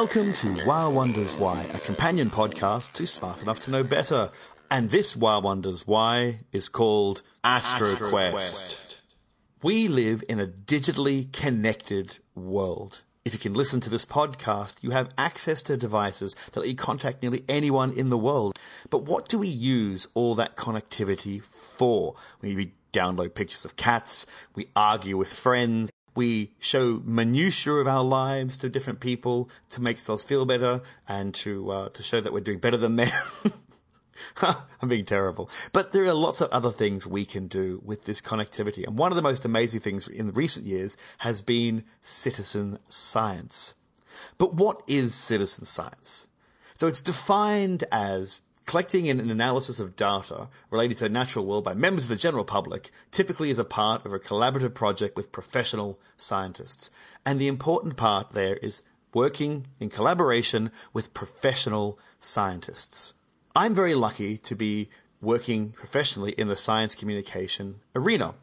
Welcome to Wow Wonders Why, a companion podcast to Smart Enough to Know Better. And this Wow Wonders Why is called AstroQuest. We live in a digitally connected world. If you can listen to this podcast, you have access to devices that let you contact nearly anyone in the world. But what do we use all that connectivity for? We download pictures of cats, we argue with friends, we show minutiae of our lives to different people to make ourselves feel better and to uh, to show that we're doing better than them. I'm being terrible. But there are lots of other things we can do with this connectivity. And one of the most amazing things in recent years has been citizen science. But what is citizen science? So it's defined as collecting an analysis of data related to the natural world by members of the general public, typically is a part of a collaborative project with professional scientists. And the important part there is working in collaboration with professional scientists. I'm very lucky to be working professionally in the science communication arena.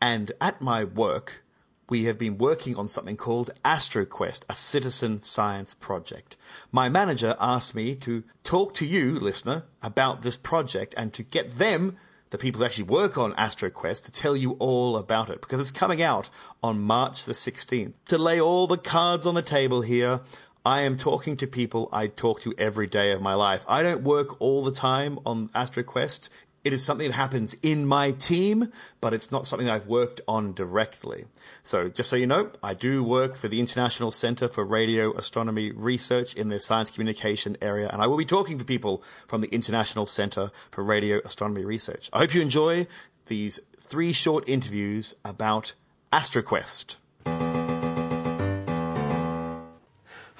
And at my work, we have been working on something called AstroQuest, a citizen science project. My manager asked me to talk to you, listener, about this project and to get them, the people who actually work on AstroQuest, to tell you all about it because it's coming out on March the 16th. To lay all the cards on the table here, I am talking to people I talk to every day of my life. I don't work all the time on AstroQuest. It is something that happens in my team, but it's not something I've worked on directly. So just so you know, I do work for the International Center for Radio Astronomy Research in the science communication area, and I will be talking to people from the International Center for Radio Astronomy Research. I hope you enjoy these three short interviews about AstroQuest.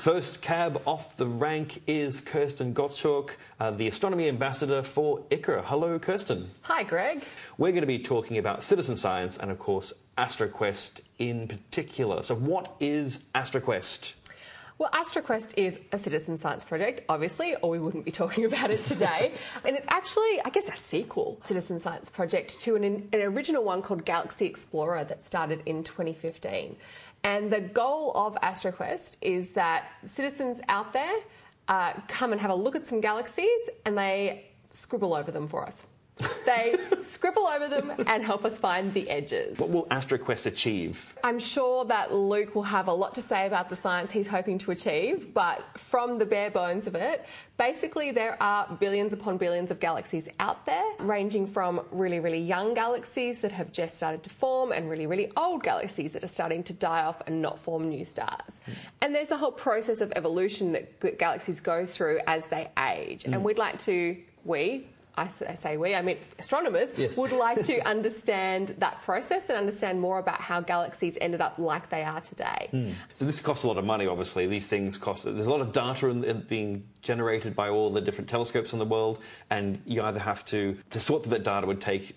First cab off the rank is Kirsten Gottschalk, uh, the astronomy ambassador for ICRAR. Hello, Kirsten. Hi, Greg. We're going to be talking about citizen science and, of course, AstroQuest in particular. So, what is AstroQuest? Well, AstroQuest is a citizen science project, obviously, or we wouldn't be talking about it today. and it's actually, I guess, a sequel citizen science project to an, an original one called Galaxy Explorer that started in 2015. And the goal of AstroQuest is that citizens out there uh, come and have a look at some galaxies and they scribble over them for us. They scribble over them and help us find the edges. What will AstroQuest achieve? I'm sure that Luke will have a lot to say about the science he's hoping to achieve, but from the bare bones of it, basically there are billions upon billions of galaxies out there, ranging from really, really young galaxies that have just started to form and really, really old galaxies that are starting to die off and not form new stars. Mm. And there's a whole process of evolution that, that galaxies go through as they age. Mm. And we'd like to, we, I say we, I mean astronomers, yes. would like to understand that process and understand more about how galaxies ended up like they are today. Mm. So this costs a lot of money, obviously. These things cost. There's a lot of data in, in being generated by all the different telescopes in the world, and you either have to to sort through that data would take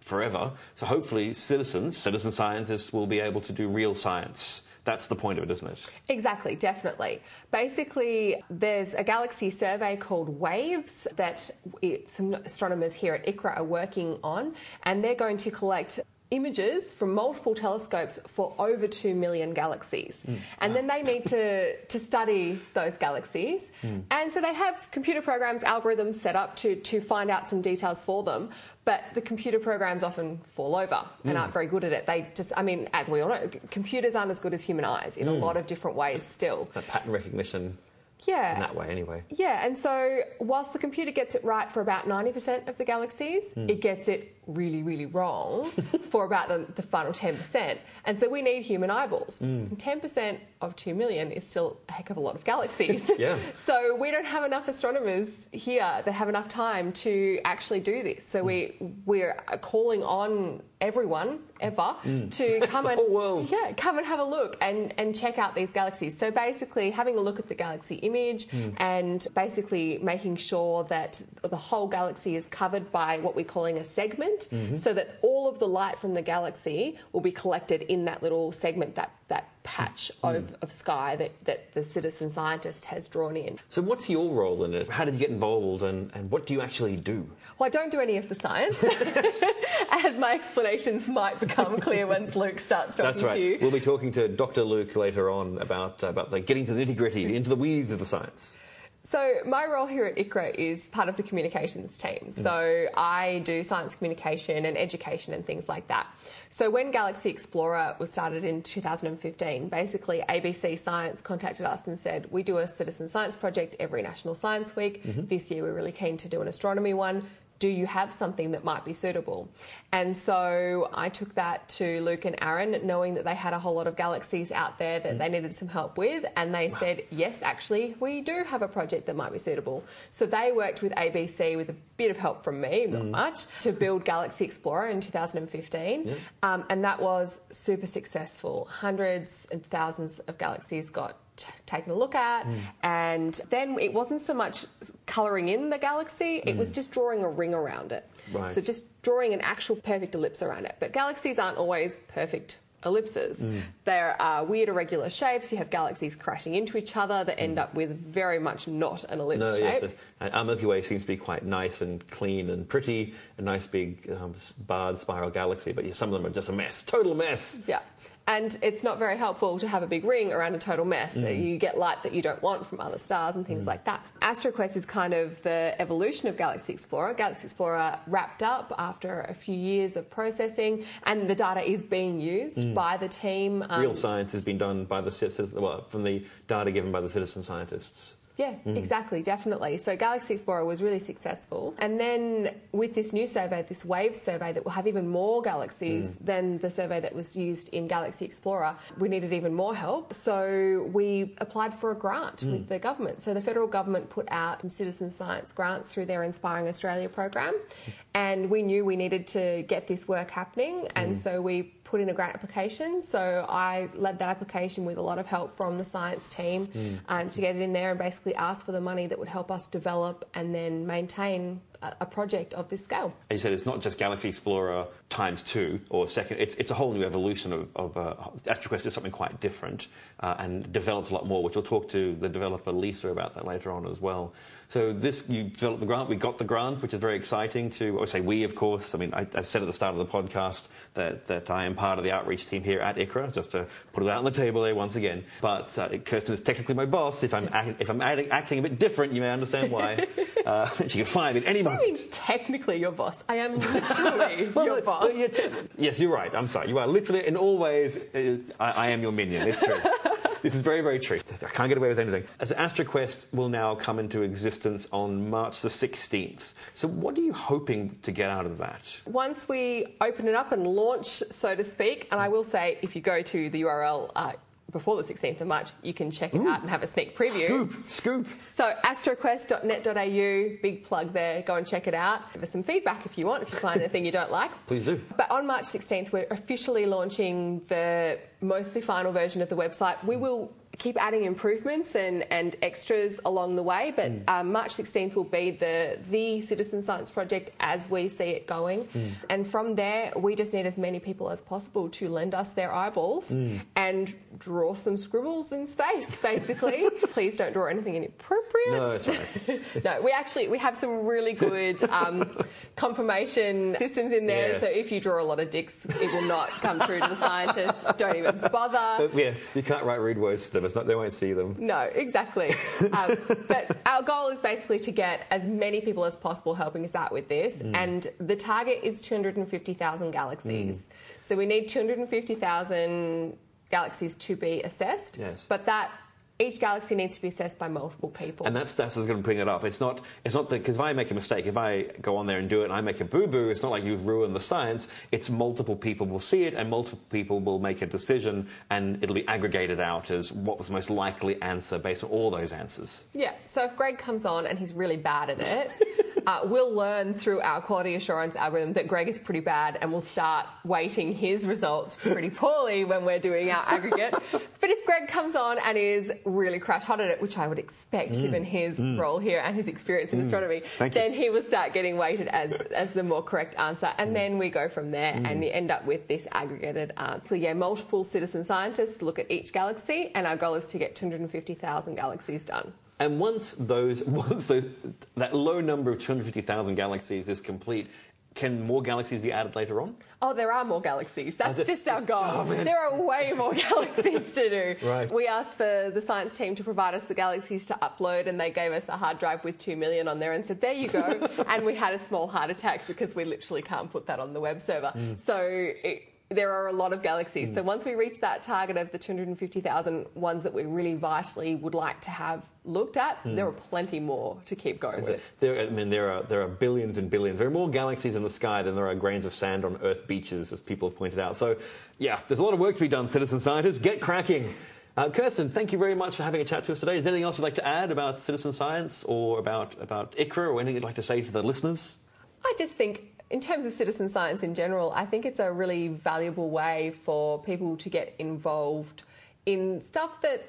forever. So hopefully, citizens, citizen scientists, will be able to do real science that's the point of it, isn't it? Exactly, definitely. Basically, there's a galaxy survey called WAVES that some astronomers here at ICRAR are working on, and they're going to collect images from multiple telescopes for over 2 million galaxies. Mm. And wow. then they need to, to study those galaxies. Mm. And so they have computer programs, algorithms set up to, to find out some details for them. But the computer programs often fall over and mm. aren't very good at it. They just, I mean, as we all know, computers aren't as good as human eyes in a mm. lot of different ways still. Pattern recognition yeah. In that way, anyway. Yeah, and so whilst the computer gets it right for about 90% of the galaxies, mm. it gets it really, really wrong for about the, the, final 10%. And so we need human eyeballs. Mm. 10% of 2 million is still a heck of a lot of galaxies. yeah. So we don't have enough astronomers here that have enough time to actually do this. So mm. we, we're calling on everyone ever mm. to come and yeah come and have a look and and check out these galaxies so basically having a look at the galaxy image mm. and basically making sure that the whole galaxy is covered by what we're calling a segment segment mm-hmm. so that all of the light from the galaxy will be collected in that little segment, that, that patch mm-hmm. of, of sky that, that the citizen scientist has drawn in. So, what's your role in it? How did you get involved, and, and what do you actually do? Well, I don't do any of the science, as my explanations might become clear once Luke starts talking That's right. to you. We'll be talking to Dr. Luke later on about about the getting to the nitty gritty, into the weeds of the science. So, my role here at ICRAR is part of the communications team. Mm-hmm. So, I do science communication and education and things like that. So, when Galaxy Explorer was started in 2015, basically ABC Science contacted us and said, We do a citizen science project every National Science Week. Mm-hmm. This year, we're really keen to do an astronomy one. Do you have something that might be suitable? And so I took that to Luke and Aaron, knowing that they had a whole lot of galaxies out there that they needed some help with. And they said, Yes, actually, we do have a project that might be suitable. So they worked with ABC with a bit of help from me, not much, to build Galaxy Explorer in 2015. Um, and that was super successful. Hundreds and thousands of galaxies got t- taken a look at and then it wasn't so much colouring in the galaxy it was just drawing a ring around it. Right. so just drawing an actual perfect ellipse around it. But galaxies aren't always perfect ellipses. There are weird irregular shapes you have galaxies crashing into each other that end up with very much not an ellipse No, shape. yes, uh, our Milky Way seems to be quite nice and clean and pretty, a nice big um, barred spiral galaxy, but some of them are just a mess, total mess. Yeah. And it's not very helpful to have a big ring around a total mess. So you get light that you don't want from other stars and things mm. like that. AstroQuest is kind of the evolution of Galaxy Explorer. Galaxy Explorer wrapped up after a few years of processing, and the data is being used mm. by the team. um, Real science has been done by the citizens, well, from the data given by the citizen scientists. Yeah, mm. exactly, definitely. So Galaxy Explorer was really successful. And then with this new survey, this WAVE survey that will have even more galaxies mm. than the survey that was used in Galaxy Explorer, we needed even more help. So we applied for a grant mm. with the government. So the federal government put out some citizen science grants through their Inspiring Australia program. And we knew we needed to get this work happening. And so we put in a grant application. So I led that application with a lot of help from the science team um, to get it in there and basically ask for the money that would help us develop and then maintain a, project of this scale. As you said, it's not just Galaxy Explorer times two or second. It's, it's a whole new evolution of, of uh, AstroQuest is something quite different uh, and developed a lot more, which we'll talk to the developer Lisa about that later on as well. So this, you developed the grant. We got the grant, which is very exciting. To I say we, of course. I mean, I, I said at the start of the podcast that, that I am part of the outreach team here at ICRAR, just to put it out on the table there once again. But uh, Kirsten is technically my boss. If I'm act, if I'm acting, acting a bit different, you may understand why. uh, she can fire me at any I moment. mean, technically your boss. I am literally Well, your but- boss. but yeah, t- yes, you're right. I'm sorry. You are literally, in all ways, uh, I, I am your minion. It's true. this is very, very true. I can't get away with anything. As AstroQuest will now come into existence on March the 16th. So, what are you hoping to get out of that? Once we open it up and launch, so to speak, and I will say, if you go to the URL uh, before the 16th of March, you can check it out and have a sneak preview. Scoop, scoop. So astroquest.net.au, big plug there. Go and check it out. Give us some feedback if you want, if you find anything you don't like. Please do. But on March 16th, we're officially launching the mostly final version of the website. We will keep adding improvements and, and extras along the way, but um, March 16th will be the, the citizen science project as we see it going. And from there, we just need as many people as possible to lend us their eyeballs and draw some scribbles in space, basically. Please don't draw anything inappropriate. No, that's right. No, we actually we have some really good um, confirmation systems in there. Yes. So if you draw a lot of dicks, it will not come through to the scientists. Don't even bother. But yeah, you can't write rude words to them. Not, they won't see them. No, exactly. Um, but our goal is basically to get as many people as possible helping us out with this. Mm. And the target is 250,000 galaxies. Mm. So we need 250,000 galaxies to be assessed. Yes. But that each galaxy needs to be assessed by multiple people. And that's that's going to bring it up. It's not it's not because if I make a mistake, if I go on there and do it and I make a boo boo, it's not like you've ruined the science. It's multiple people will see it and multiple people will make a decision and it'll be aggregated out as what was the most likely answer based on all those answers. Yeah, so if Greg comes on and he's really bad at it, uh, we'll learn through our quality assurance algorithm that Greg is pretty bad and we'll start weighting his results pretty poorly when we're doing our aggregate. But if Greg comes on and is really crash hot at it, which I would expect mm. given his mm. role here and his experience in mm. astronomy, Thank you. then he will start getting weighted as, as the more correct answer. And then we go from there and you end up with this aggregated answer. So, yeah, multiple citizen scientists look at each galaxy, and our goal is to get 250,000 galaxies done. And once those, once those, that low number of 250,000 galaxies is complete, can more galaxies be added later on? Oh, there are more galaxies. That's it? just our goal. Oh, there are way more galaxies to do. Right. We asked for the science team to provide us the galaxies to upload, and they gave us a hard drive with two million on there and said, "There you go." and we had a small heart attack because we literally can't put that on the web server. Mm. So. It, there are a lot of galaxies. So once we reach that target of the 250,000 ones that we really vitally would like to have looked at, there are plenty more to keep going Is with. it- There, I mean, there are there are billions and billions. There are more galaxies in the sky than there are grains of sand on Earth beaches, as people have pointed out. So, yeah, there's a lot of work to be done, citizen scientists. Get cracking. Uh, Kirsten, thank you very much for having a chat to us today. Is there anything else you'd like to add about citizen science or about about ICRAR or anything you'd like to say to the listeners? I just think, in terms of citizen science in general, I think it's a really valuable way for people to get involved in stuff that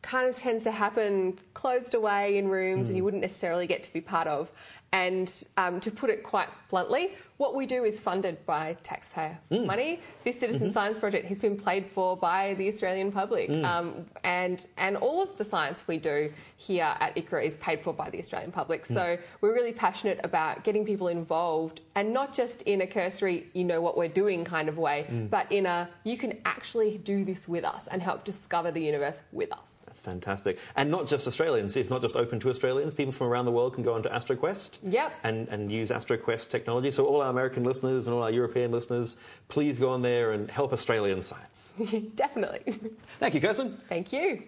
kind of tends to happen closed away in rooms and you hmm. wouldn't necessarily get to be part of. And um, to put it quite bluntly, what we do is funded by taxpayer hmm. money. This citizen mm-hmm. science project has been paid for by the Australian public, hmm. um, and and all of the science we do here at ICRAR is paid for by the Australian public. So we're really passionate about getting people involved, and not just in a cursory, you know what we're doing kind of way, mm. but in a you can actually do this with us and help discover the universe with us. That's fantastic. And not just Australians. It's not just open to Australians. People from around the world can go onto AstroQuest Yep. and, and use AstroQuest technology. So all our American listeners and all our European listeners, please go on there and help Australian science. Definitely. Thank you, Kirsten. Thank you.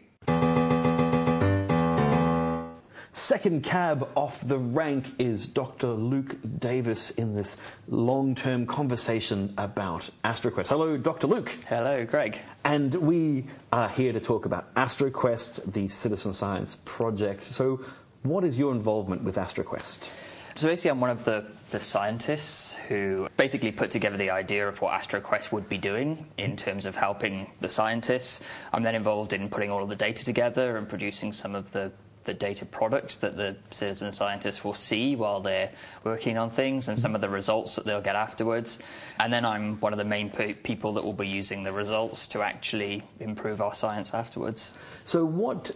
Second cab off the rank is Dr. Luke Davies in this long term conversation about AstroQuest. Hello, Dr. Luke. Hello, Greg. And we are here to talk about AstroQuest, the citizen science project. So, what is your involvement with AstroQuest? So basically, I'm one of the, the scientists who basically put together the idea of what AstroQuest would be doing in terms of helping the scientists. I'm then involved in putting all of the data together and producing some of the, the data products that the citizen scientists will see while they're working on things and some of the results that they'll get afterwards. And then I'm one of the main pe- people that will be using the results to actually improve our science afterwards. So, what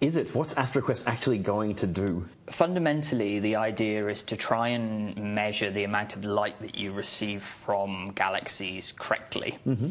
is it? What's AstroQuest actually going to do? Fundamentally, the idea is to try and measure the amount of light that you receive from galaxies correctly. Mm-hmm.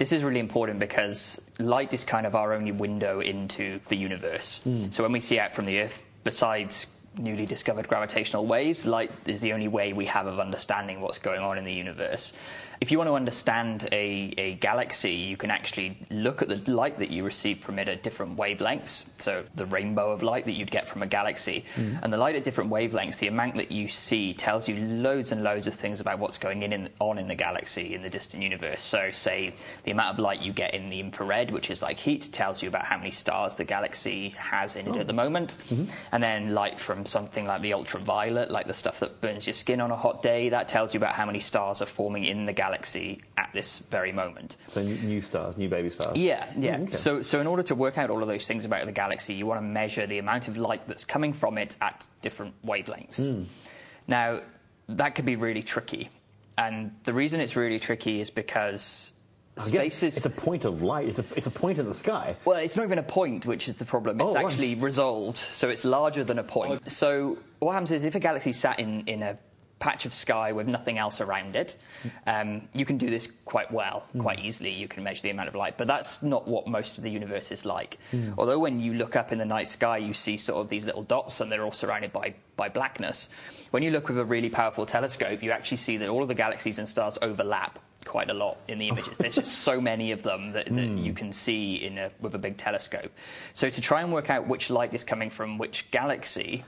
This is really important because light is kind of our only window into the universe. Hmm. So when we see out from the Earth, besides newly discovered gravitational waves, light is the only way we have of understanding what's going on in the universe. If you want to understand a, a galaxy, you can actually look at the light that you receive from it at different wavelengths. So, the rainbow of light that you'd get from a galaxy. Mm. And the light at different wavelengths, the amount that you see tells you loads and loads of things about what's going in, in on in the galaxy, in the distant universe. So, say, the amount of light you get in the infrared, which is like heat, tells you about how many stars the galaxy has in it at oh. the moment. Mm-hmm. And then, light from something like the ultraviolet, like the stuff that burns your skin on a hot day, that tells you about how many stars are forming in the galaxy at this very moment. So, new stars, new baby stars. Yeah, yeah. Oh, okay. So, so in order to work out all of those things about the galaxy, you want to measure the amount of light that's coming from it at different wavelengths. Hmm. Now, that could be really tricky, and the reason it's really tricky is because I guess space is it's a point of light. It's a, it's a point in the sky. well, it's not even a point, which is the problem. It's Oh, right. actually resolved, so it's larger than a point. Oh. So what happens is if a galaxy sat in, in a patch of sky with nothing else around it, um, you can do this quite well, quite hmm. easily. You can measure the amount of light, but that's not what most of the universe is like. Hmm. Although when you look up in the night sky, you see sort of these little dots, and they're all surrounded by by blackness. When you look with a really powerful telescope, you actually see that all of the galaxies and stars overlap quite a lot in the images. There's just so many of them that, that you hmm. can see in a, with a big telescope. So to try and work out which light is coming from which galaxy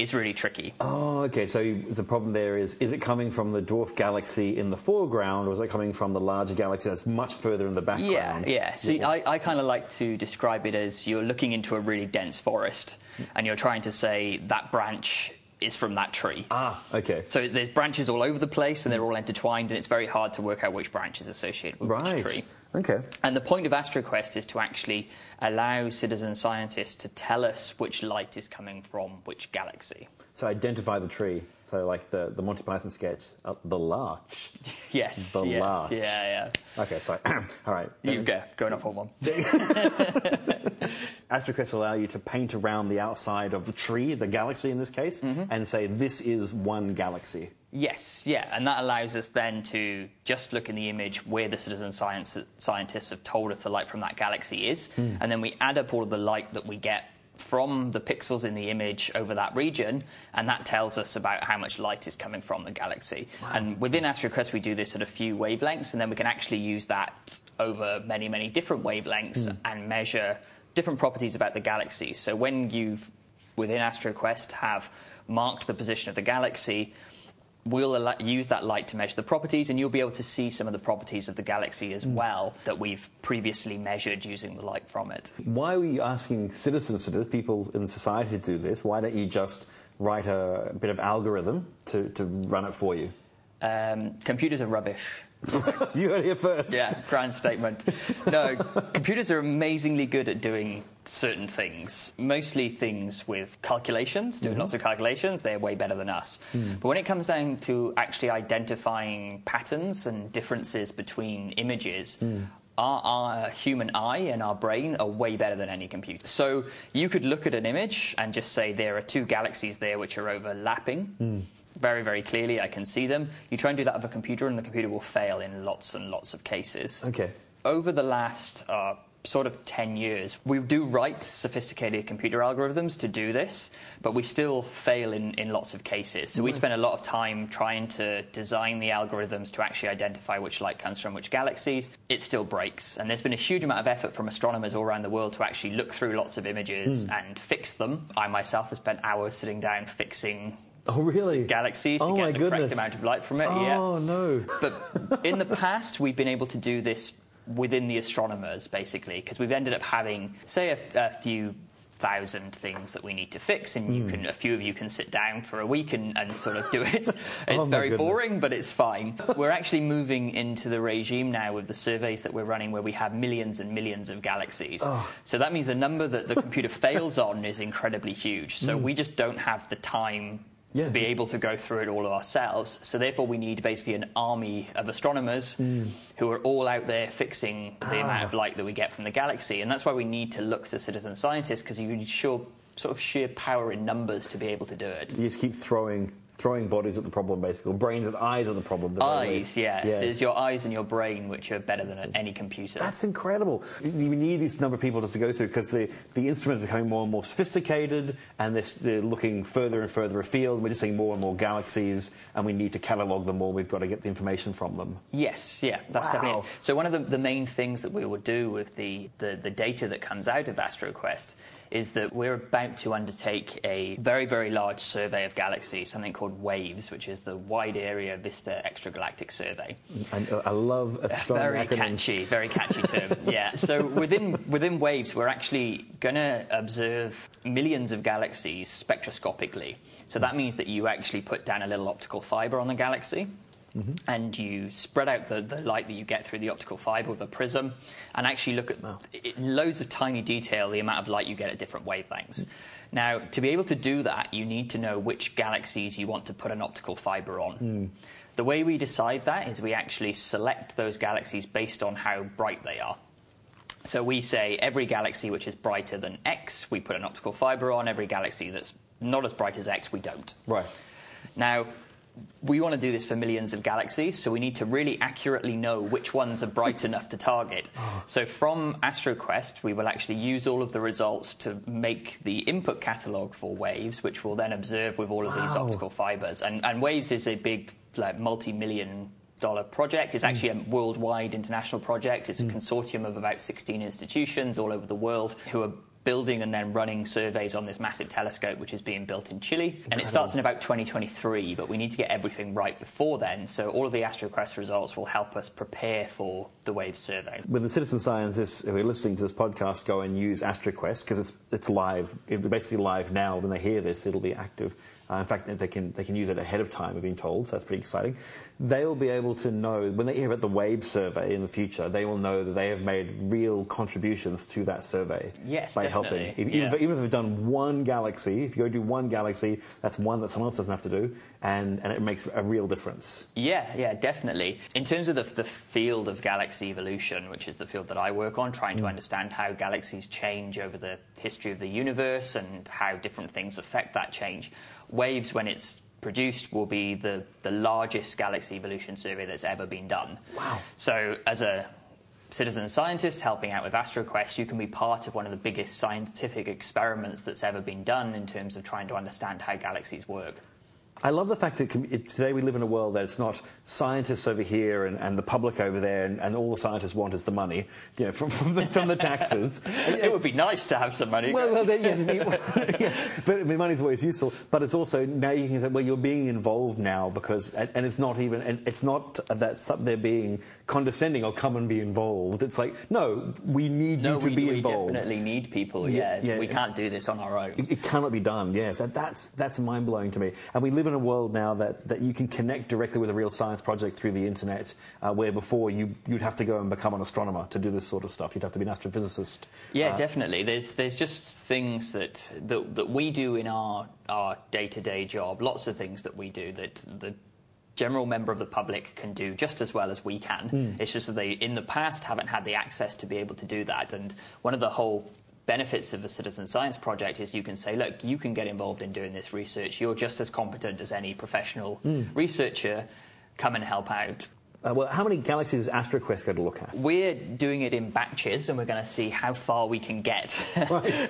is really tricky. Oh, okay. So the problem there is: is it coming from the dwarf galaxy in the foreground, or is it coming from the larger galaxy that's much further in the Yeah, background? yeah. Yeah. So I, I kind of like to describe it as you're looking into a really dense forest and you're trying to say that branch is from that tree. Ah, okay. So there's branches all over the place and they're all intertwined, and it's very hard to work out which branch is associated with right. which tree. Okay. And the point of AstroQuest is to actually allow citizen scientists to tell us which light is coming from which galaxy. So identify the tree. So like the, the Monty Python sketch, uh, the larch. Yes. The yes, larch. Yeah, yeah. Okay, sorry. All right. You go. Going off on one. AstroQuest will allow you to paint around the outside of the tree, the galaxy in this case, and say this is one galaxy. Yes, yeah, and that allows us then to just look in the image where the citizen science, scientists have told us the light from that galaxy is, hmm. and then we add up all of the light that we get from the pixels in the image over that region, and that tells us about how much light is coming from the galaxy. And within AstroQuest, we do this at a few wavelengths, and then we can actually use that over many, many different wavelengths hmm. and measure different properties about the galaxy. So when you, within AstroQuest, have marked the position of the galaxy, we'll use that light to measure the properties, and you'll be able to see some of the properties of the galaxy as well that we've previously measured using the light from it. Why are you asking citizens to do this, people in society to do this? Why don't you just write a bit of algorithm to, to run it for you? Um, computers are rubbish. You heard it first. Yeah, grand statement. No, computers are amazingly good at doing certain things, mostly things with calculations, doing mm-hmm. lots of calculations. They're way better than us. Mm. But when it comes down to actually identifying patterns and differences between images, mm. our, our human eye and our brain are way better than any computer. So you could look at an image and just say there are two galaxies there which are overlapping. Mm. Very, very clearly, I can see them. You try and do that with a computer, and the computer will fail in lots and lots of cases Okay. over the last uh, sort of 10 years, we do write sophisticated computer algorithms to do this, but we still fail in, in lots of cases. So we mm. spend a lot of time trying to design the algorithms to actually identify which light comes from which galaxies. It still breaks. And there's been a huge amount of effort from astronomers all around the world to actually look through lots of images mm. and fix them. I myself have spent hours sitting down fixing Oh, really? galaxies to Oh, get the goodness. correct amount of light from it. yeah. Oh, no. But in the past, we've been able to do this within the astronomers, basically, because we've ended up having, say, a, a few thousand things that we need to fix, and Hmm. you can, a few of you can sit down for a week and, and sort of do it. It's Oh, very boring, but it's fine. We're actually moving into the regime now with the surveys that we're running, where we have millions and millions of galaxies. Oh. So that means the number that the computer fails on is incredibly huge. So we just don't have the time Hmm. Yeah. to be able to go through it all ourselves. So therefore, we need basically an army of astronomers Hmm. who are all out there fixing the Ah. amount of light that we get from the galaxy, and that's why we need to look to citizen scientists because you need sure sort of sheer power in numbers to be able to do it. You just keep throwing throwing bodies at the problem, basically, or brains and eyes at the problem. the Eyes, least. yes. It's your eyes and your brain which are better than any computer. That's incredible. You need this number of people just to go through because the, the instruments are becoming more and more sophisticated and they're, they're looking further and further afield. We're just seeing more and more galaxies and we need to catalogue them all. We've got to get the information from them. Yes, yeah, that's Wow. definitely it. So one of the, the main things that we will do with the, the, the data that comes out of AstroQuest is that we're about to undertake a very, very large survey of galaxies, something called WAVES, which is the Wide Area Vista Extragalactic Survey. And uh, I love a strong Very acronym. catchy, very catchy term. yeah. So within within waves, we're actually going to observe millions of galaxies spectroscopically. So that means that you actually put down a little optical fiber on the galaxy. Mm-hmm. And you spread out the, the light that you get through the optical fiber with a prism and actually look at in loads of tiny detail the amount of light you get at different wavelengths. Mm. Now, to be able to do that, you need to know which galaxies you want to put an optical fiber on. Hmm. The way we decide that is we actually select those galaxies based on how bright they are. So we say every galaxy which is brighter than X, we put an optical fiber on. Every galaxy that's not as bright as X, we don't. Right. Now, we want to do this for millions of galaxies, so we need to really accurately know which ones are bright enough to target. Oh. So from AstroQuest, we will actually use all of the results to make the input catalog for Waves, which we'll then observe with all of these Wow. optical fibers. And, and Waves is a big, like, multi-million dollar project. It's hmm. actually a worldwide international project. It's a hmm. consortium of about 16 institutions all over the world who are building and then running surveys on this massive telescope which is being built in Chile. And it starts in about 2023, but we need to get everything right before then. So all of the AstroQuest results will help us prepare for the WAVE survey. When the citizen scientists who are listening to this podcast go and use AstroQuest, because it's, it's live, it's basically live now, when they hear this, it'll be active. Uh, in fact, they can, they can use it ahead of time, we've been told, so that's pretty exciting. They'll be able to know, when they hear about the WAVE survey in the future, they will know that they have made real contributions to that survey. Yes, by definitely. helping. Even, Yeah. if, even if they've done one galaxy, if you go do one galaxy, that's one that someone else doesn't have to do, and, and it makes a real difference. Yeah, yeah, definitely. In terms of the, the field of galaxy evolution, which is the field that I work on, trying to mm. understand how galaxies change over the history of the universe and how different things affect that change, WAVES, when it's produced, will be the, the largest galaxy evolution survey that's ever been done. Wow. So, as a citizen scientist helping out with AstroQuest, you can be part of one of the biggest scientific experiments that's ever been done in terms of trying to understand how galaxies work. I love the fact that it, today we live in a world that it's not scientists over here and, and the public over there, and, and all the scientists want is the money, you know, from, from, the, from the taxes. It would be nice to have some money. Well, well, yeah, yeah, but I mean, money's always useful. But it's also now you can say, well, you're being involved now because, and, it's not even, and it's not that they're being condescending or come and be involved. It's like, no, we need no, you to we, be we involved. We definitely need people. Yeah, Yeah, yeah. we can't do this on our own. It, it cannot be done. Yes, that, that's that's mind blowing to me. And we live in a world now that, that you can connect directly with a real science project through the internet, uh, where before you you'd have to go and become an astronomer to do this sort of stuff. You'd have to be an astrophysicist. Yeah, Uh, definitely. There's there's just things that, that that we do in our our day to day job. Lots of things that we do that the general member of the public can do just as well as we can. Hmm. It's just that they in the past haven't had the access to be able to do that. And one of the whole benefits of a citizen science project is you can say, look, you can get involved in doing this research. You're just as competent as any professional Hmm. researcher. Come and help out. Uh, well, how many galaxies is AstroQuest going to look at? We're doing it in batches and we're going to see how far we can get,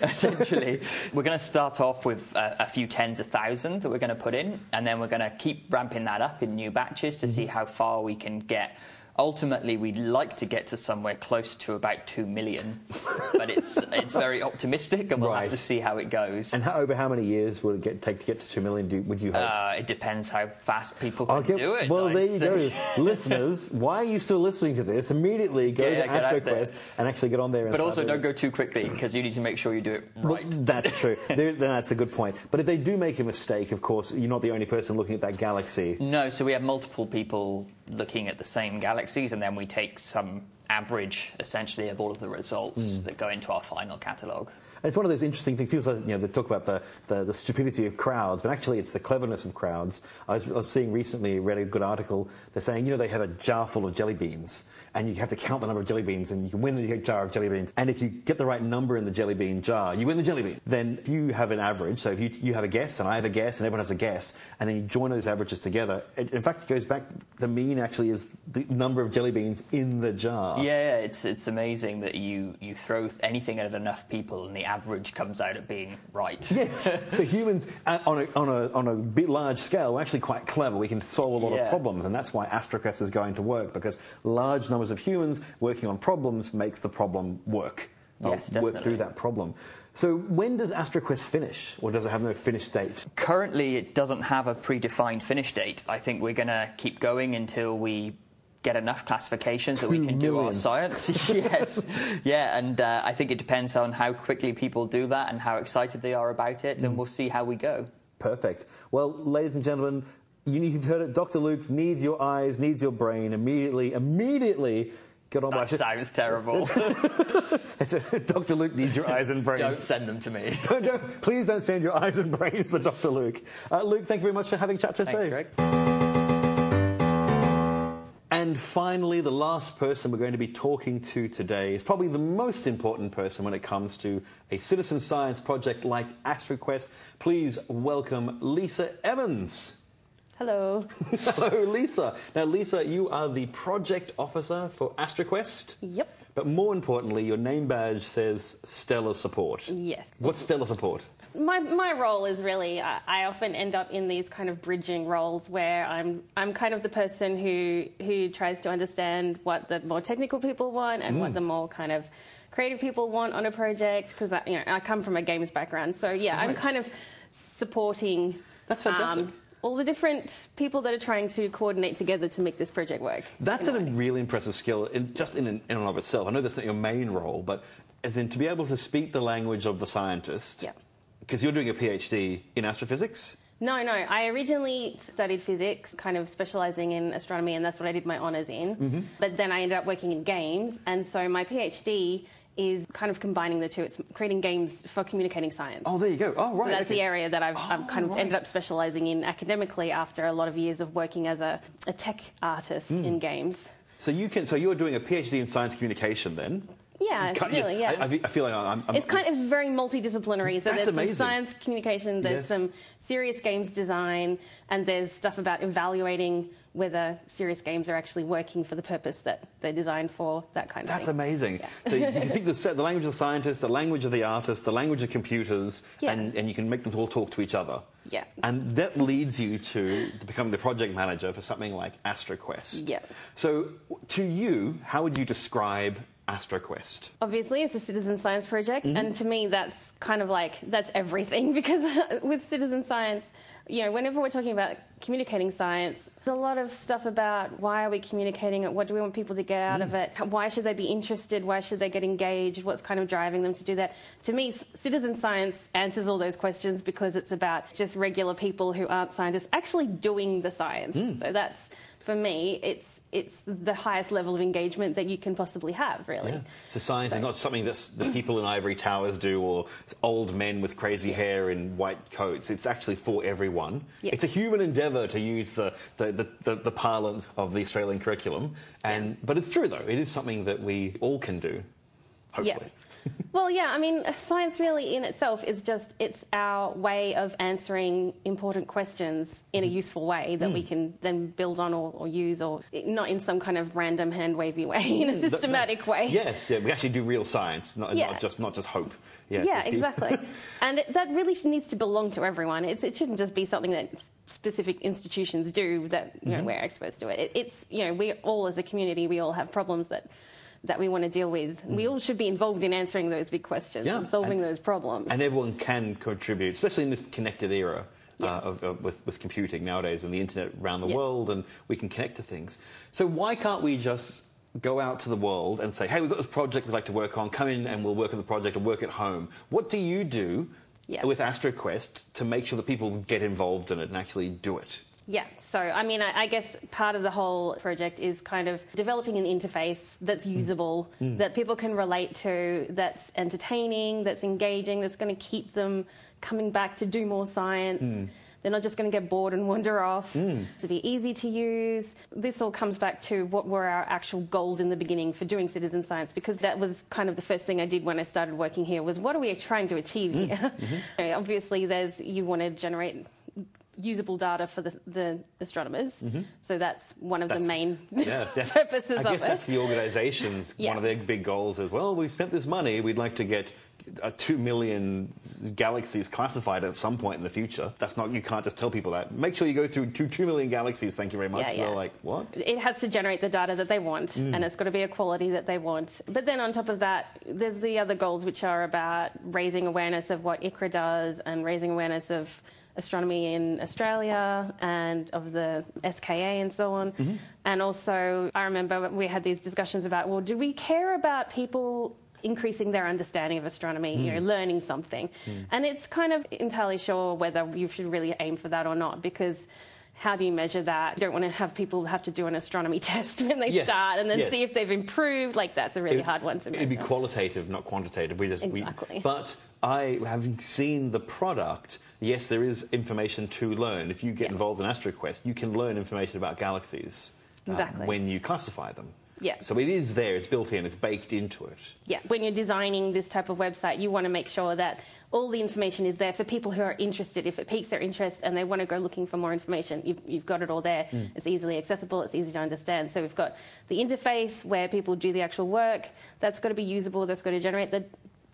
essentially. we're going to start off with a, a few tens of thousands that we're going to put in, and then we're going to keep ramping that up in new batches to see how far we can get. Ultimately, we'd like to get to somewhere close to about 2 million, but it's, it's very optimistic and we'll Right. have to see how it goes. And how, over how many years will it get, take to get to two million? Do, would you hope? Uh, it depends how fast people can Okay, do it. Well, I'd there you say. go, listeners. Why are you still listening to this? Immediately go Yeah, to yeah, get out there. AstroQuest and actually get on there. And But also, don't it. go too quickly because you need to make sure you do it Well, right. that's true. That's a good point. But if they do make a mistake, of course, you're not the only person looking at that galaxy. No, so we have multiple people looking at the same galaxies, and then we take some average, essentially, of all of the results Hmm. that go into our final catalogue. It's one of those interesting things. People say, you know, they talk about the, the, the stupidity of crowds, but actually it's the cleverness of crowds. I was, I was seeing recently, read a good article, they're saying, you know, they have a jar full of jelly beans, and you have to count the number of jelly beans, and you can win the jar of jelly beans. And if you get the right number in the jelly bean jar, you win the jelly bean. Then if you have an average, so if you, you have a guess, and I have a guess, and everyone has a guess, and then you join those averages together, it, in fact, it goes back, the mean actually is the number of jelly beans in the jar. Yeah, yeah, it's it's amazing that you you throw anything at enough people, and the average comes out at being right. Yes. so humans, uh, on a, on a, on a bit large scale, are actually quite clever. We can solve a lot of problems, and that's why AstroQuest is going to work because large numbers of humans working on problems makes the problem work. or Yes, work through that problem. So when does AstroQuest finish, or does it have no finish date? Currently, it doesn't have a predefined finish date. I think we're going to keep going until we get enough classifications that we Two can do our science. yes, yeah, and uh, I think it depends on how quickly people do that and how excited they are about it, Mm. and we'll see how we go. Perfect. Well, ladies and gentlemen, you, you've heard it. Dr. Luke needs your eyes, needs your brain. Immediately, immediately get on by. That sounds terrible. It's a- Dr. Luke needs your eyes and brains. Don't send them to me. No, no, please don't send your eyes and brains to Dr. Luke. Uh, Luke, thank you very much for having chat to us Thanks, today. Greg. And finally, the last person we're going to be talking to today is probably the most important person when it comes to a citizen science project like AstroQuest. Please welcome Lisa Evans. Hello. Hello, Lisa. Now, Lisa, you are the project officer for AstroQuest. Yep. But more importantly, your name badge says Stellar Support. Yes. What's Stellar Support? My, my role is really I, I often end up in these kind of bridging roles where I'm I'm kind of the person who who tries to understand what the more technical people want and Mm. what the more kind of creative people want on a project because I, you know I come from a games background so yeah I'm kind of supporting That's fantastic. um, all the different people that are trying to coordinate together to make this project work. That's a a really impressive skill, in, just in, in and of itself. I know that's not your main role, but as in to be able to speak the language of the scientist. Yeah. Because you're doing a PhD in astrophysics. No, no. I originally studied physics, kind of specialising in astronomy, and that's what I did my honours in. Mm-hmm. But then I ended up working in games, and so my PhD is kind of combining the two. It's creating games for communicating science. Oh, there you go. Oh, right. So that's okay. the area that I've, I've kind of right. ended up specialising in academically after a lot of years of working as a, a tech artist Hmm. in games. So you can. So you're doing a PhD in science communication then. Yeah, Can't- really, yes, yeah. I, I feel- like I'm. I'm It's kind of very multidisciplinary. So there's amazing. some science communication, there's Yes. some serious games design, and there's stuff about evaluating whether serious games are actually working for the purpose that they're designed for, that kind of stuff. That's thing. amazing. So you can speak the, the language of the scientist, the language of the artist, the language of computers, Yeah. and, and you can make them all talk to each other. Yeah. And that leads you to becoming the project manager for something like AstroQuest. Yeah. So to you, how would you describe AstroQuest? Obviously, it's a citizen science project, Mm-hmm. and to me, that's kind of like that's everything because with citizen science, you know, whenever we're talking about communicating science, there's a lot of stuff about why are we communicating it? What do we want people to get out Mm. of it? Why should they be interested? Why should they get engaged? What's kind of driving them to do that? To me, citizen science answers all those questions because it's about just regular people who aren't scientists actually doing the science. Mm. So that's for me, it's it's the highest level of engagement that you can possibly have, really. So science is not something that the people in ivory towers do or old men with crazy hair in white coats. It's actually for everyone. Yeah. It's a human endeavour to use the, the, the, the, the parlance of the Australian curriculum. And, But it's true, though. It is something that we all can do, hopefully. Well, yeah, I mean, science really in itself is just it's our way of answering important questions in a Mm-hmm. useful way that Mm. we can then build on or, or use, or not in some kind of random hand wavy way, in a systematic way. Yes, yeah, we actually do real science, not, Yeah. not, just, not just hope. Yeah, Yeah, exactly. and it, that really needs to belong to everyone. It's, it shouldn't just be something that specific institutions do that you know, Mm-hmm. we're exposed to it. it. It's you know we all as a community we all have problems that that we want to deal with. We all should be involved in answering those big questions Mm. Yeah, and solving and- those problems. And everyone can contribute, especially in this connected era Yeah. uh, of, of, with, with computing nowadays and the internet around the Yeah. world, and we can connect to things. So why can't we just go out to the world and say, hey, we've got this project we'd like to work on, come in and we'll work on the project and work at home? What do you do Yeah. with AstroQuest to make sure that people get involved in it and actually do it? Yeah, so I mean, I, I guess part of the whole project is kind of developing an interface that's hmm. usable, hmm. that people can relate to, that's entertaining, that's engaging, that's going to keep them coming back to do more science. Hmm. They're not just going to get bored and wander off. To be easy to use. This all comes back to what were our actual goals in the beginning for doing citizen science, because that was kind of the first thing I did when I started working here was what are we trying to achieve here? Mm-hmm. You know, Obviously, there's you want to generate usable data for the, the astronomers. So that's one of Mm-hmm. That's- the main Yeah, purposes I of guess that's the organisation's Yeah. one of their big goals is well, we spent this money, we'd like to get uh, two million galaxies classified at some point in the future. That's not you can't just tell people that. Make sure you go through two two million galaxies. Thank you very much. Yeah, yeah. They're like what? It has to generate the data that they want, Mm. and it's got to be a quality that they want. But then on top of that, there's the other goals, which are about raising awareness of what ICRAR does and raising awareness of astronomy in Australia and of the SKA and so on. Mm-hmm. And also, I remember we had these discussions about, well, do we care about people increasing their understanding of astronomy, you Mm. know, learning something? And it's kind of entirely sure whether you should really aim for that or not, because how do you measure that? You don't want to have people have to do an astronomy test when they Yes, start and then yes. see if they've improved. Like that's a really It- hard one to measure. It'd be qualitative, not quantitative. We just, we- Exactly. but I, having seen the product, yes, there is information to learn. If you get Yeah. involved in AstroQuest, you can learn information about galaxies uh, Exactly. when you classify them. Yeah. So it is there. It's built in. It's baked into it. yeah, when you're designing this type of website, you want to make sure that all the information is there for people who are interested. If it piques their interest and they want to go looking for more information, you've, you've got it all there. Hmm. It's easily accessible, it's easy to understand. So we've got the interface where people do the actual work. That's got to be usable, that's got to generate the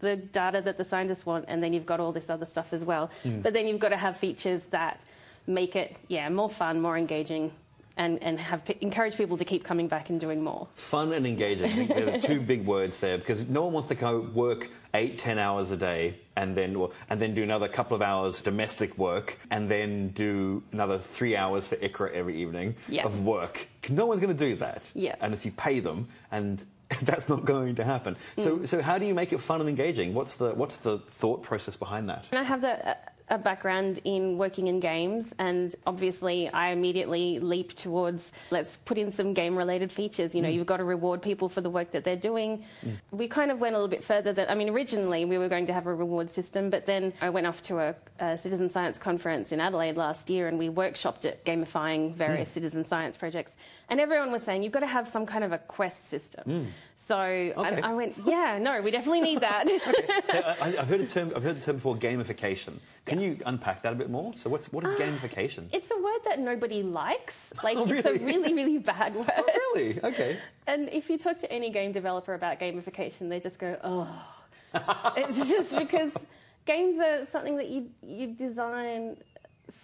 the data that the scientists want, and then you've got all this other stuff as well. Hmm. But then you've got to have features that make it, yeah, more fun, more engaging, and, and have encourage people to keep coming back and doing more. Fun and engaging. I think they're the two big words there because no one wants to go work eight, ten hours a day and then well, and then do another couple of hours domestic work and then do another three hours for ICRAR every evening Yeah. of work. No one's going to do that Yeah. unless you pay them, and that's not going to happen. So, Mm. so how do you make it fun and engaging? What's the what's the thought process behind that? And I have the, a, a background in working in games, and obviously, I immediately leap towards let's put in some game related features. You know, mm. you've got to reward people for the work that they're doing. Mm. We kind of went a little bit further. That I mean, originally we were going to have a reward system, but then I went off to a, a citizen science conference in Adelaide last year, and we workshopped it, gamifying various mm. citizen science projects. And everyone was saying you've got to have some kind of a quest system. So Okay. I, I went, yeah, no, we definitely need that. I, I've heard a term. I've heard the term before, gamification. Can you unpack that a bit more? So, what's what is ah, gamification? It's a word that nobody likes. Oh, like, Oh, it's a really? really, really bad oh, word. Oh, really? Okay. And if you talk to any game developer about gamification, they just go, oh. it's just because games are something that you, you design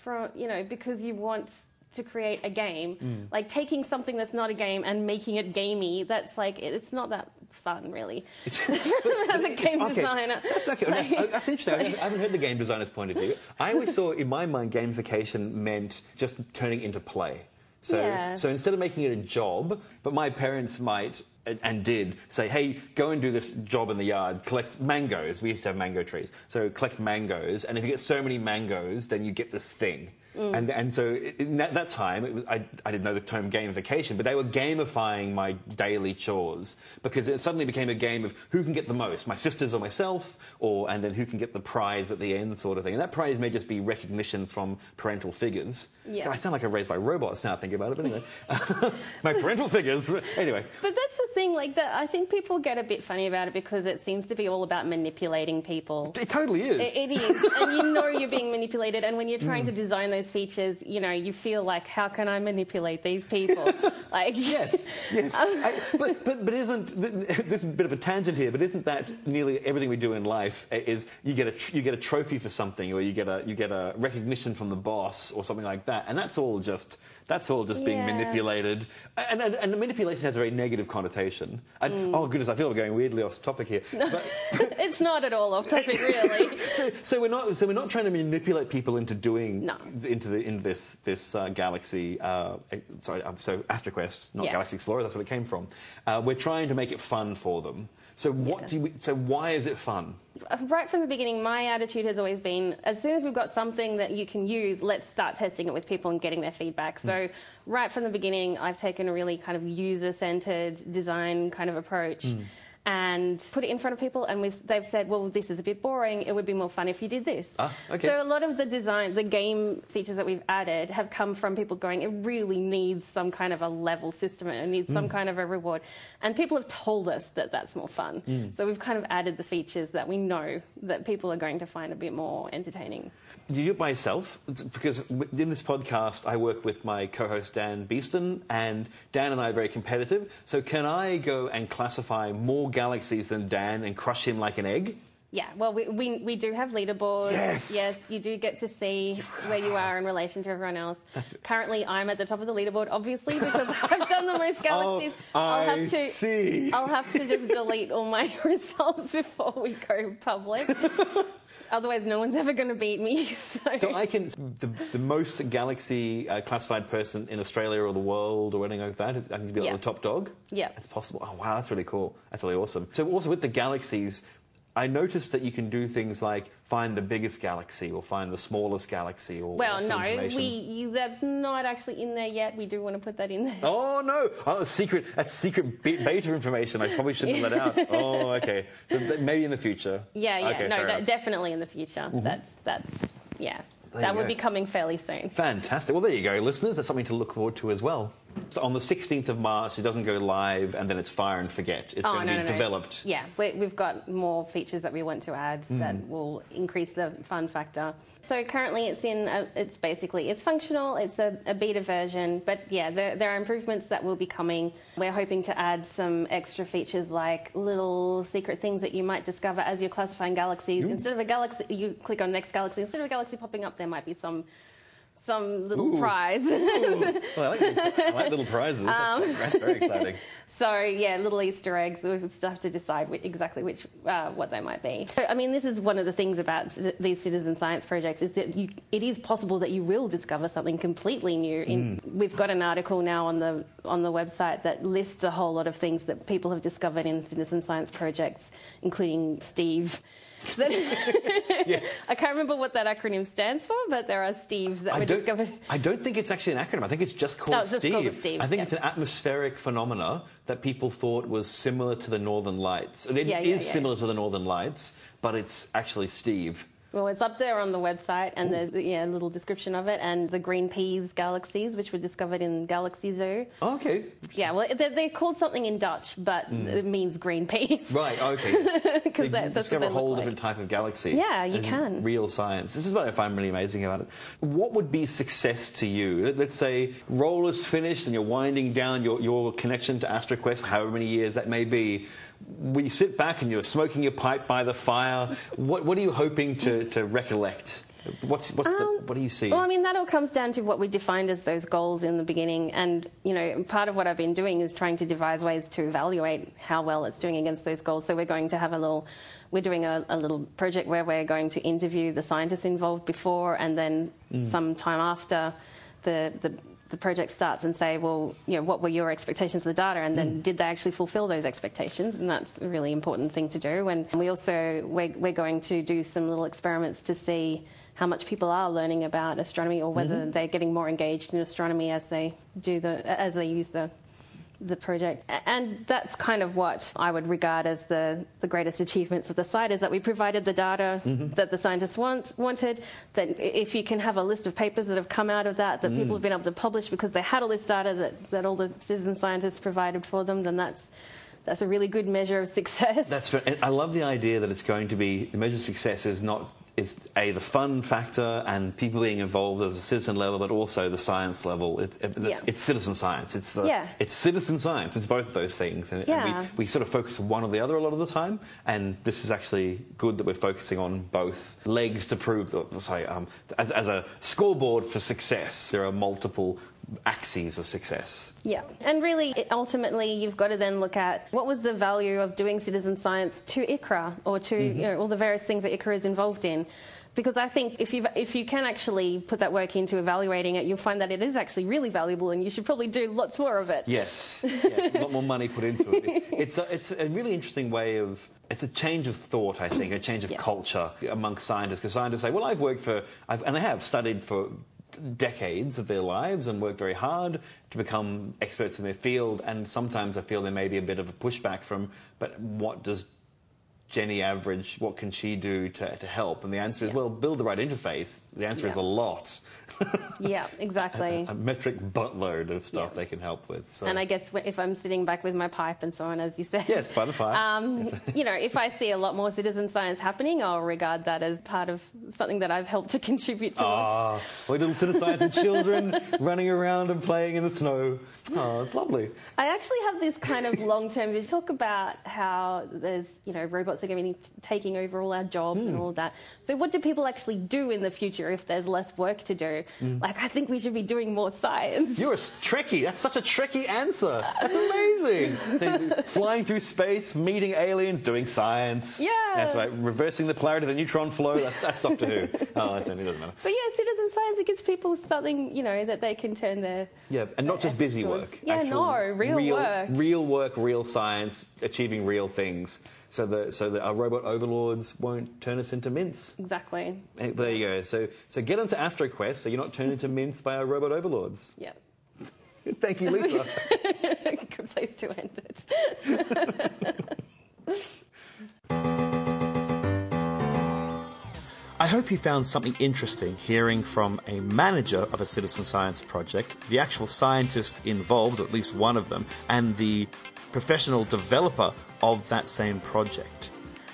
from, you know, because you want to create a game. Mm. Like, taking something that's not a game and making it gamey, that's like, it's not that fun, really. As a game Okay, designer. That's okay. Like- that's, that's interesting. I haven't- I haven't heard the game designer's point of view. I always thought, in my mind, gamification meant just turning into play. So, Yeah. so instead of making it a job, but my parents might and did say, "Hey, go and do this job in the yard. Collect mangoes. We used to have mango trees. So collect mangoes, and if you get so many mangoes, then you get this thing." Mm. And, and so in that, that time, it was, I, I didn't know the term gamification, but they were gamifying my daily chores because it suddenly became a game of who can get the most, my sisters or myself, or and then who can get the prize at the end, sort of thing. And that prize may just be recognition from parental figures. Yeah. I sound like I'm raised by robots now, thinking about it. But anyway, my parental figures. Anyway, But that's the thing, like that. I think people get a bit funny about it because it seems to be all about manipulating people. it totally is. It, it is, and you know you're being manipulated. And when you're trying Mm. to design those features, you know you feel like, how can I manipulate these people? like, Yes, yes. I, but, but, but isn't this is a bit of a tangent here? But isn't that nearly everything we do in life? Is you get a tr- you get a trophy for something, or you get a you get a recognition from the boss, or something like that, and that's all just that's all just being Yeah. manipulated. And, and, and the manipulation has a very negative connotation. And, Oh goodness, I feel we're going weirdly off topic here. But, it's not at all off topic, really. so, so we're not so we're not trying to manipulate people into doing No. into the into this this uh, galaxy. Uh, sorry, um, so AstroQuest, not Yeah. Galaxy Explorer. That's what it came from. Uh, we're trying to make it fun for them. So what Yeah. do we, so why is it fun? Uh, right from the beginning, my attitude has always been as soon as we've got something that you can use, let's start testing it with people and getting their feedback. Hmm. So, right from the beginning, I've taken a really kind of user centered design kind of approach. Hmm. And put it in front of people, and we've, they've said, "Well, this is a bit boring. It would be more fun if you did this." Ah, okay. So a lot of the design, the game features that we've added, have come from people going, "It really needs some kind of a level system. It needs Mm. some kind of a reward," and people have told us that that's more fun. Mm. So we've kind of added the features that we know that people are going to find a bit more entertaining. Do you do it by yourself? Because in this podcast, I work with my co-host Dan Beeston, and Dan and I are very competitive. So can I go and classify more galaxies than Dan and crush him like an egg? Yeah, well, we, we, we do have leaderboards. Yes. Yes, you do get to see where you are in relation to everyone else. That's- Currently, I'm at the top of the leaderboard, obviously, because I've done the most galaxies. Oh, I'll I have to, see. I'll have to just delete all my results before we go public. Otherwise, no one's ever going to beat me. So, So I can the, the most galaxy uh, classified person in Australia or the world or anything like that. I can be like Yeah. the top dog. Yeah. it's possible. Oh wow, that's really cool. That's really awesome. So also with the galaxies. I noticed that you can do things like find the biggest galaxy or find the smallest galaxy or well, no, we you, that's not actually in there yet. We do want to put that in there. Oh no! Oh, secret. That's secret beta information. I probably shouldn't have let out. Oh, okay. So th- maybe in the future. Yeah, yeah, Okay, no, that, definitely in the future. Mm-hmm. That's that's yeah, that would go. be coming fairly soon. Fantastic. Well, there you go, listeners. That's something to look forward to as well. So on the 16th of March, it doesn't go live and then it's fire and forget. It's Oh, going to be no, no. developed. Yeah, we, we've got more features that we want to add Hmm. that will increase the fun factor. So currently, it's in. A, it's basically it's functional. It's a, a beta version, but yeah, there, there are improvements that will be coming. We're hoping to add some extra features like little secret things that you might discover as you're classifying galaxies. Instead of a galaxy, you click on next galaxy. Instead of a galaxy popping up, there might be some some little Ooh. prize. Well, I, like, I like little prizes. That's, Um, that's very exciting. So yeah, little Easter eggs. We still have to decide exactly which uh, what they might be. So, I mean, this is one of the things about these citizen science projects is that you, it is possible that you will discover something completely new. In, We've got an article now on the on the website that lists a whole lot of things that people have discovered in citizen science projects, including Steve. That- I can't remember what that acronym stands for, but there are Steves that I were discovered. I don't think it's actually an acronym. I think it's just called Oh, it's just Steve. called Steve, I think yeah. it's an atmospheric phenomena that people thought was similar to the Northern Lights. It is Yeah, yeah, yeah. similar to the Northern Lights, but it's actually Steve. Well, it's up there on the website, and there's yeah, a little description of it, and the green peas galaxies, which were discovered in Galaxy Zoo. Oh, okay. Yeah, well, they're, they're called something in Dutch, but hmm. it means green peas. Right, okay. so can what discover a whole like. different type of galaxy. Yeah, you This can. Real science. This is what I find really amazing about it. What would be success to you? Let- Let's say Roller's finished and you're winding down your, your connection to AstroQuest, for however many years that may be. We sit back and you're smoking your pipe by the fire. What, what are you hoping to, to recollect? What's, what's the, what do you see? Um, Well, I mean, that all comes down to what we defined as those goals in the beginning. And, you know, part of what I've been doing is trying to devise ways to evaluate how well it's doing against those goals. So we're going to have a little. We're doing a, a little project where we're going to interview the scientists involved before and then some time after the, the, the project starts and say, well, you know, what were your expectations of the data? And then mm. did they actually fulfill those expectations? And that's a really important thing to do. And we also, we're, we're going to do some little experiments to see how much people are learning about astronomy or whether mm-hmm. they're getting more engaged in astronomy as they do the as they use the the project. And that's kind of what I would regard as the, the greatest achievements of the site is that we provided the data mm-hmm. that the scientists want, wanted that if you can have a list of papers that have come out of that that mm. people have been able to publish because they had all this data that, that all the citizen scientists provided for them then that's that's a really good measure of success. That's fair. And I love the idea that it's going to be the measure of success is not is a the fun factor and people being involved at a citizen level, but also the science level. It, it- it's, Yeah. it's citizen science. It's the Yeah. it's citizen science. It's both of those things, and, and we, we sort of focus on one or the other a lot of the time. And this is actually good that we're focusing on both legs to prove that. Sorry, um, as, as a scoreboard for success, there are multiple axes of success. Yeah, and really, it, ultimately, you've got to then look at what was the value of doing citizen science to ICRAR or to mm-hmm. you know, all the various things that ICRAR is involved in. Because I think if you if you can actually put that work into evaluating it, you'll find that it is actually really valuable, and you should probably do lots more of it. Yes, yes a lot more money put into it. It's, it's, a, it's a really interesting way of. It's a change of thought, I think, a change of culture amongst scientists. Because scientists say, "Well, I've worked for, I've, and they have studied for decades of their lives and worked very hard to become experts in their field." And sometimes I feel there may be a bit of a pushback from, "But what does Jenny Average, what can she do to, to help? And the answer is, well, build the right interface. The answer is a lot. Yeah, exactly. a metric buttload of stuff Yeah. they can help with. So. And I guess if I'm sitting back with my pipe and so on, as you said, Yes, by the fire. Um, you know, if I see a lot more citizen science happening, I'll regard that as part of something that I've helped to contribute towards. Ah, we little citizen science and children running around and playing in the snow. Oh, it's lovely. I actually have this kind of long-term vision. Talk about how there's, you know, robots are going to be taking over all our jobs Hmm. and all of that. So, what do people actually do in the future if there's less work to do? Mm. Like, I think we should be doing more science. You're tricky. That's such a tricky answer. That's amazing. So, flying through space, meeting aliens, doing science. Yeah. That's right. Reversing the polarity of the neutron flow. That's, that's Doctor Who. Oh, that's only doesn't matter. But yeah, citizen science it gives people something, you know, that they can turn their Yeah, and not just busy work. yeah, no, real real work. Real work, real science, achieving real things. So that so that our robot overlords won't turn us into mints. exactly. Eh, There you go. So so get onto AstroQuest so you're not turned into mints by our robot overlords. Yeah. Thank you, Lisa. Good place to end it. I hope you found something interesting hearing from a manager of a citizen science project, the actual scientist involved, at least one of them, and the professional developer of that same project.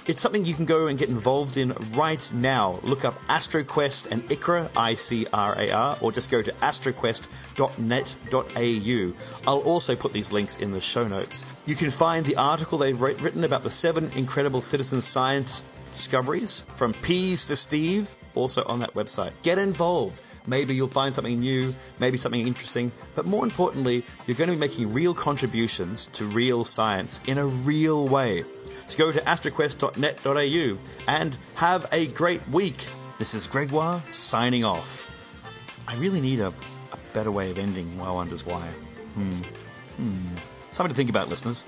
It's something you can go and get involved in right now. Look up AstroQuest and ICRAR, I C R A R, or just go to astroquest.net.au. I'll also put these links in the show notes. You can find the article they've written about the seven incredible citizen science discoveries from Peas to Steve also on that website. Get involved. Maybe you'll find something new, maybe something interesting, but more importantly, you're going to be making real contributions to real science in a real way. So go to astroquest.net.au and have a great week. This is Gregoire signing off. I really need a, a better way of ending Wow Wonders Why. Hmm. Hmm. Something to think about, listeners.